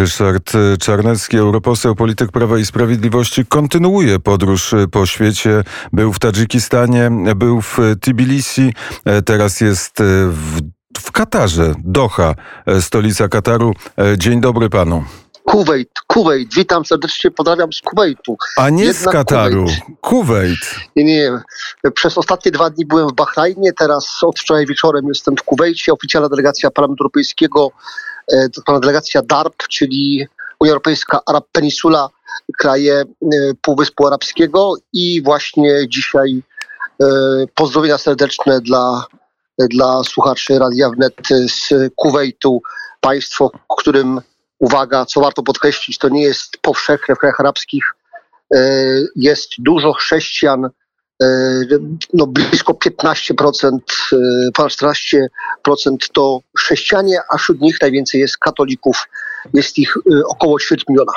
Ryszard Czarnecki, europoseł, polityk Prawa i Sprawiedliwości, kontynuuje podróż po świecie. Był w Tadżykistanie, był w Tbilisi, teraz jest w, w Katarze, Doha, stolica Kataru. Dzień dobry panu. Kuwait, Kuwait, witam serdecznie, pozdrawiam z Kuwaitu. A nie Jednak z Kataru, Kuwait. Kuwait. Nie, nie, przez ostatnie dwa dni byłem w Bahrajnie, teraz od wczoraj wieczorem jestem w Kuwejcie. Oficjalna delegacja Parlamentu Europejskiego, e, to delegacja DARP, czyli Unia Europejska, Arab Peninsula, kraje e, Półwyspu Arabskiego i właśnie dzisiaj e, pozdrowienia serdeczne dla, dla słuchaczy Radia Wnet z Kuwejtu, państwo, którym uwaga, co warto podkreślić, to nie jest powszechne w krajach arabskich. Jest dużo chrześcijan, no blisko 15%, e, ponad 14% to chrześcijanie, a wśród nich najwięcej jest katolików. Jest ich około ćwierć miliona.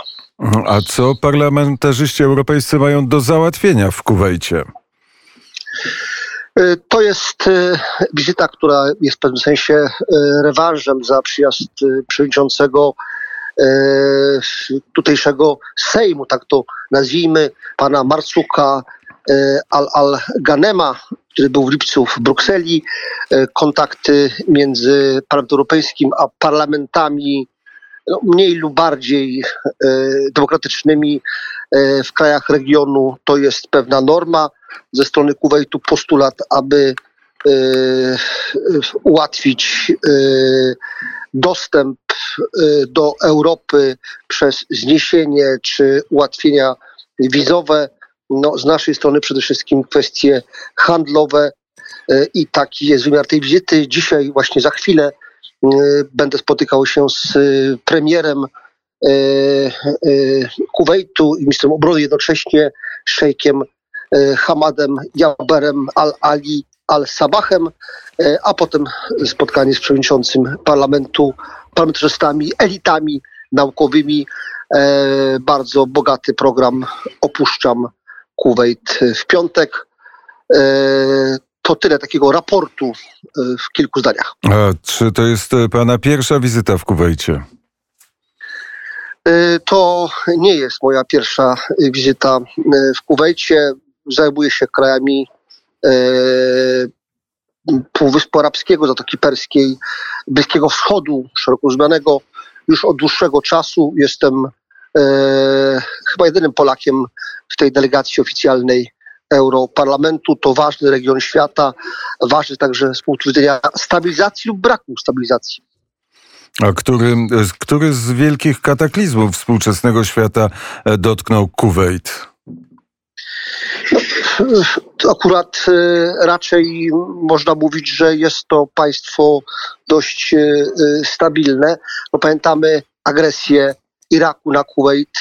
A co parlamentarzyści europejscy mają do załatwienia w Kuwejcie? To jest wizyta, która jest w pewnym sensie rewanżem za przyjazd przewodniczącego E, tutejszego Sejmu, tak to nazwijmy, pana Marcuka e, Al-Ganema, który był w lipcu w Brukseli. E, kontakty między Parlamentem Europejskim a parlamentami no, mniej lub bardziej demokratycznymi w krajach regionu to jest pewna norma. Ze strony Kuwejtu postulat, aby ułatwić dostęp do Europy przez zniesienie czy ułatwienia wizowe. No, z naszej strony przede wszystkim kwestie handlowe y, i taki jest wymiar tej wizyty. Dzisiaj, właśnie za chwilę, y, będę spotykał się z premierem Kuwejtu i ministrem obrony jednocześnie, szejkiem Hamadem Jaberem Al-Ali Al-Sabahem, e, a potem spotkanie z przewodniczącym parlamentu, parlamentarzystami, elitami naukowymi. E, bardzo bogaty program. Opuszczam Kuwait w piątek. E, to tyle takiego raportu w kilku zdaniach. A czy to jest Pana pierwsza wizyta w Kuwejcie? To nie jest moja pierwsza wizyta w Kuwejcie. Zajmuję się krajami E, Półwyspu Arabskiego, Zatoki Perskiej, Bliskiego Wschodu, szeroko rozumianego. Już od dłuższego czasu jestem e, chyba jedynym Polakiem w tej delegacji oficjalnej Europarlamentu. To ważny region świata, ważny także z punktu widzenia stabilizacji lub braku stabilizacji. A który, który z wielkich kataklizmów współczesnego świata dotknął Kuwait? Akurat e, raczej można mówić, że jest to państwo dość e, e, stabilne. No pamiętamy agresję Iraku na Kuwait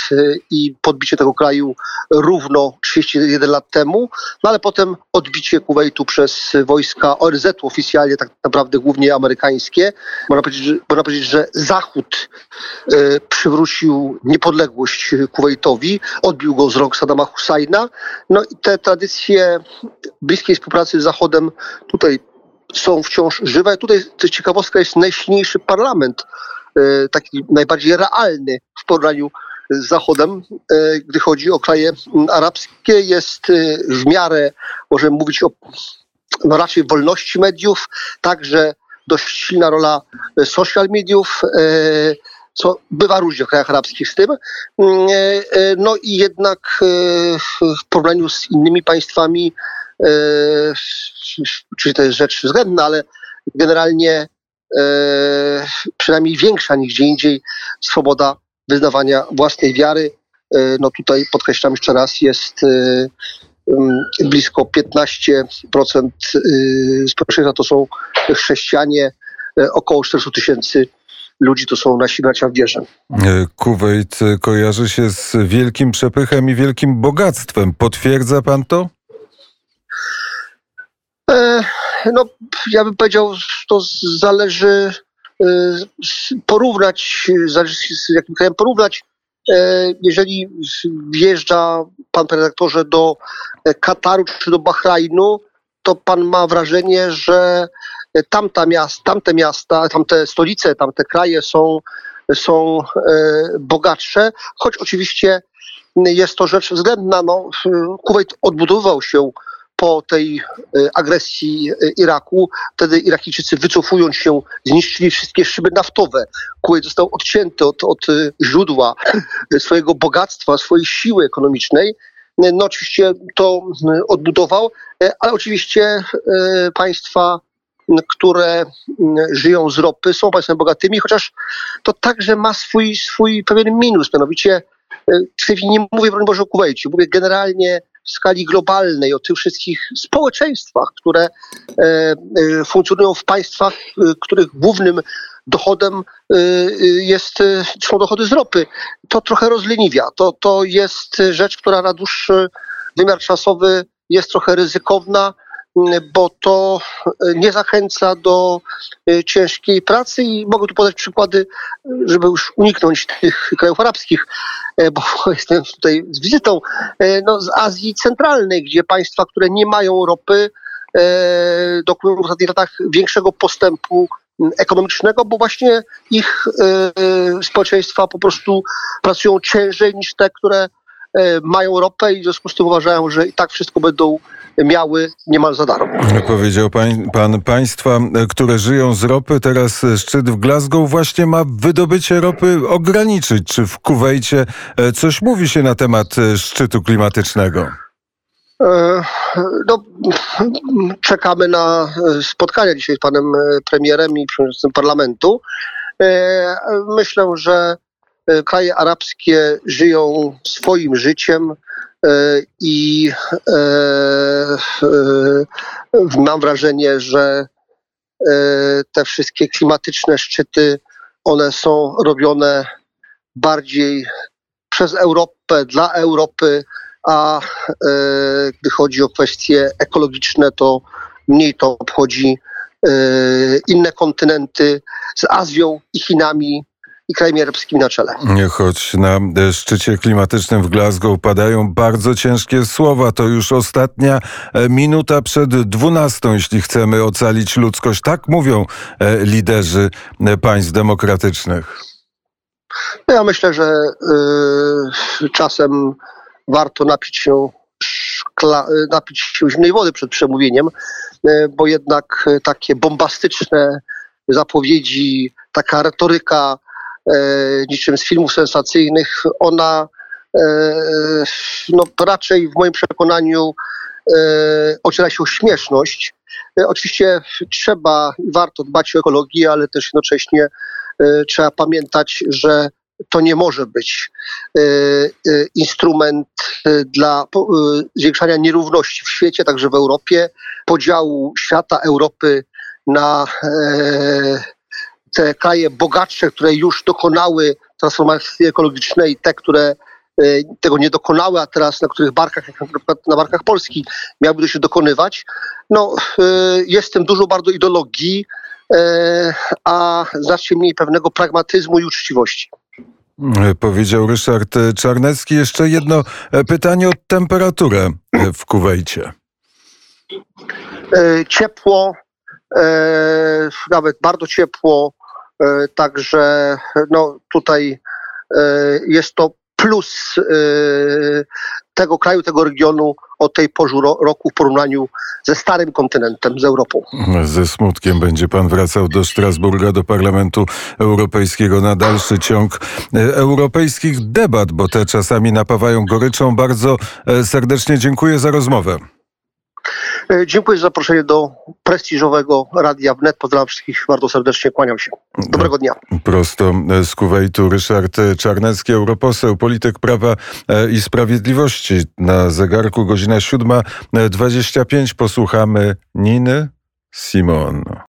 i podbicie tego kraju równo 31 lat temu, no ale potem odbicie Kuwaitu przez wojska ONZ-u oficjalnie tak naprawdę głównie amerykańskie. Można powiedzieć, że, można powiedzieć, że Zachód e, przywrócił niepodległość Kuwaitowi, odbił go z rąk Saddama Husajna. No i te tradycje bliskiej współpracy z Zachodem tutaj są wciąż żywe. Tutaj ciekawostka jest najsilniejszy parlament taki najbardziej realny w porównaniu z Zachodem, e, gdy chodzi o kraje arabskie, jest e, w miarę, możemy mówić o no raczej wolności mediów, także dość silna rola social mediów, co bywa różnie w krajach arabskich z tym. No i jednak w porównaniu z innymi państwami, czyli to jest rzecz względna, ale generalnie E, przynajmniej większa niż gdzie indziej swoboda wyznawania własnej wiary. E, no tutaj podkreślam jeszcze raz, jest e, blisko 15% społeczeństwa to są chrześcijanie, około 400 tysięcy ludzi to są nasi bracia w wierze. Kuwait kojarzy się z wielkim przepychem i wielkim bogactwem. Potwierdza pan to? No, ja bym powiedział, to zależy y, porównać, zależy z jakim krajem porównać. E, jeżeli wjeżdża pan redaktorze do Kataru czy do Bahrajnu, to pan ma wrażenie, że tamta miasta, tamte miasta, tamte stolice, tamte kraje są są bogatsze, choć oczywiście jest to rzecz względna. No, Kuwait odbudowywał się po tej agresji Iraku. Wtedy Irakijczycy wycofując się, zniszczyli wszystkie szyby naftowe. Kuwait został odcięty od, od źródła swojego bogactwa, swojej siły ekonomicznej. No oczywiście to odbudował, ale oczywiście państwa które żyją z ropy, są państwami bogatymi, chociaż to także ma swój, swój pewien minus, mianowicie nie mówię broń Boże o Kuwejcie, mówię generalnie w skali globalnej o tych wszystkich społeczeństwach, które funkcjonują w państwach, których głównym dochodem jest, są dochody z ropy. To trochę rozleniwia. To, to jest rzecz, która na dłuższy wymiar czasowy jest trochę ryzykowna bo to nie zachęca do e, ciężkiej pracy i mogę tu podać przykłady, żeby już uniknąć tych krajów arabskich, e, bo jestem tutaj z wizytą, e, no, z Azji Centralnej, gdzie państwa, które nie mają ropy, dokonują w ostatnich latach większego postępu ekonomicznego, bo właśnie ich społeczeństwa po prostu pracują ciężej niż te, które mają ropę i w związku z tym uważają, że i tak wszystko będą miały niemal za darmo. Powiedział pan, pan państwa, które żyją z ropy, teraz szczyt w Glasgow właśnie ma wydobycie ropy ograniczyć. Czy w Kuwejcie e, coś mówi się na temat e, szczytu klimatycznego? E, no, czekamy na spotkanie dzisiaj z panem premierem i przewodniczącym parlamentu. Myślę, że kraje arabskie żyją swoim życiem i mam wrażenie, że te wszystkie klimatyczne szczyty, one są robione bardziej przez Europę, dla Europy, a gdy chodzi o kwestie ekologiczne, to mniej to obchodzi inne kontynenty z Azją i Chinami i krajami arabskimi na czele. Choć na szczycie klimatycznym w Glasgow padają bardzo ciężkie słowa, to już ostatnia e, minuta przed dwunastą, jeśli chcemy ocalić ludzkość. Tak mówią e, liderzy e, państw demokratycznych. No ja myślę, że y, czasem warto napić się szkla, napić się zimnej wody przed przemówieniem, bo jednak takie bombastyczne zapowiedzi, taka retoryka E, niczym z filmów sensacyjnych, ona e, no, raczej w moim przekonaniu e, ociera się o śmieszność. Oczywiście trzeba i warto dbać o ekologię, ale też jednocześnie trzeba pamiętać, że to nie może być instrument dla zwiększania nierówności w świecie, także w Europie, podziału świata Europy na te kraje bogatsze, które już dokonały transformacji ekologicznej, te, które e, tego nie dokonały, a teraz na których barkach, jak na przykład na barkach Polski, miałyby to się dokonywać. No, e, jest w tym dużo bardzo ideologii, e, a znacznie mniej pewnego pragmatyzmu i uczciwości. Powiedział Ryszard Czarnecki. Jeszcze jedno pytanie o temperaturę w Kuwejcie. Ciepło, nawet bardzo ciepło, także no, tutaj e, jest to plus e, tego kraju, tego regionu o tej porze roku w porównaniu ze starym kontynentem, z Europą. Ze smutkiem będzie pan wracał do Strasburga, do Parlamentu Europejskiego na dalszy ciąg europejskich debat, bo te czasami napawają goryczą. Bardzo serdecznie dziękuję za rozmowę. E, dziękuję za zaproszenie do prestiżowego Radia Wnet. Pozdrawiam wszystkich bardzo serdecznie, kłaniam się. Dobrego dnia. Prosto z Kuwejtu Ryszard Czarnecki, europoseł, polityk Prawa e, i Sprawiedliwości. Na zegarku godzina 7.25 posłuchamy Niny Simon.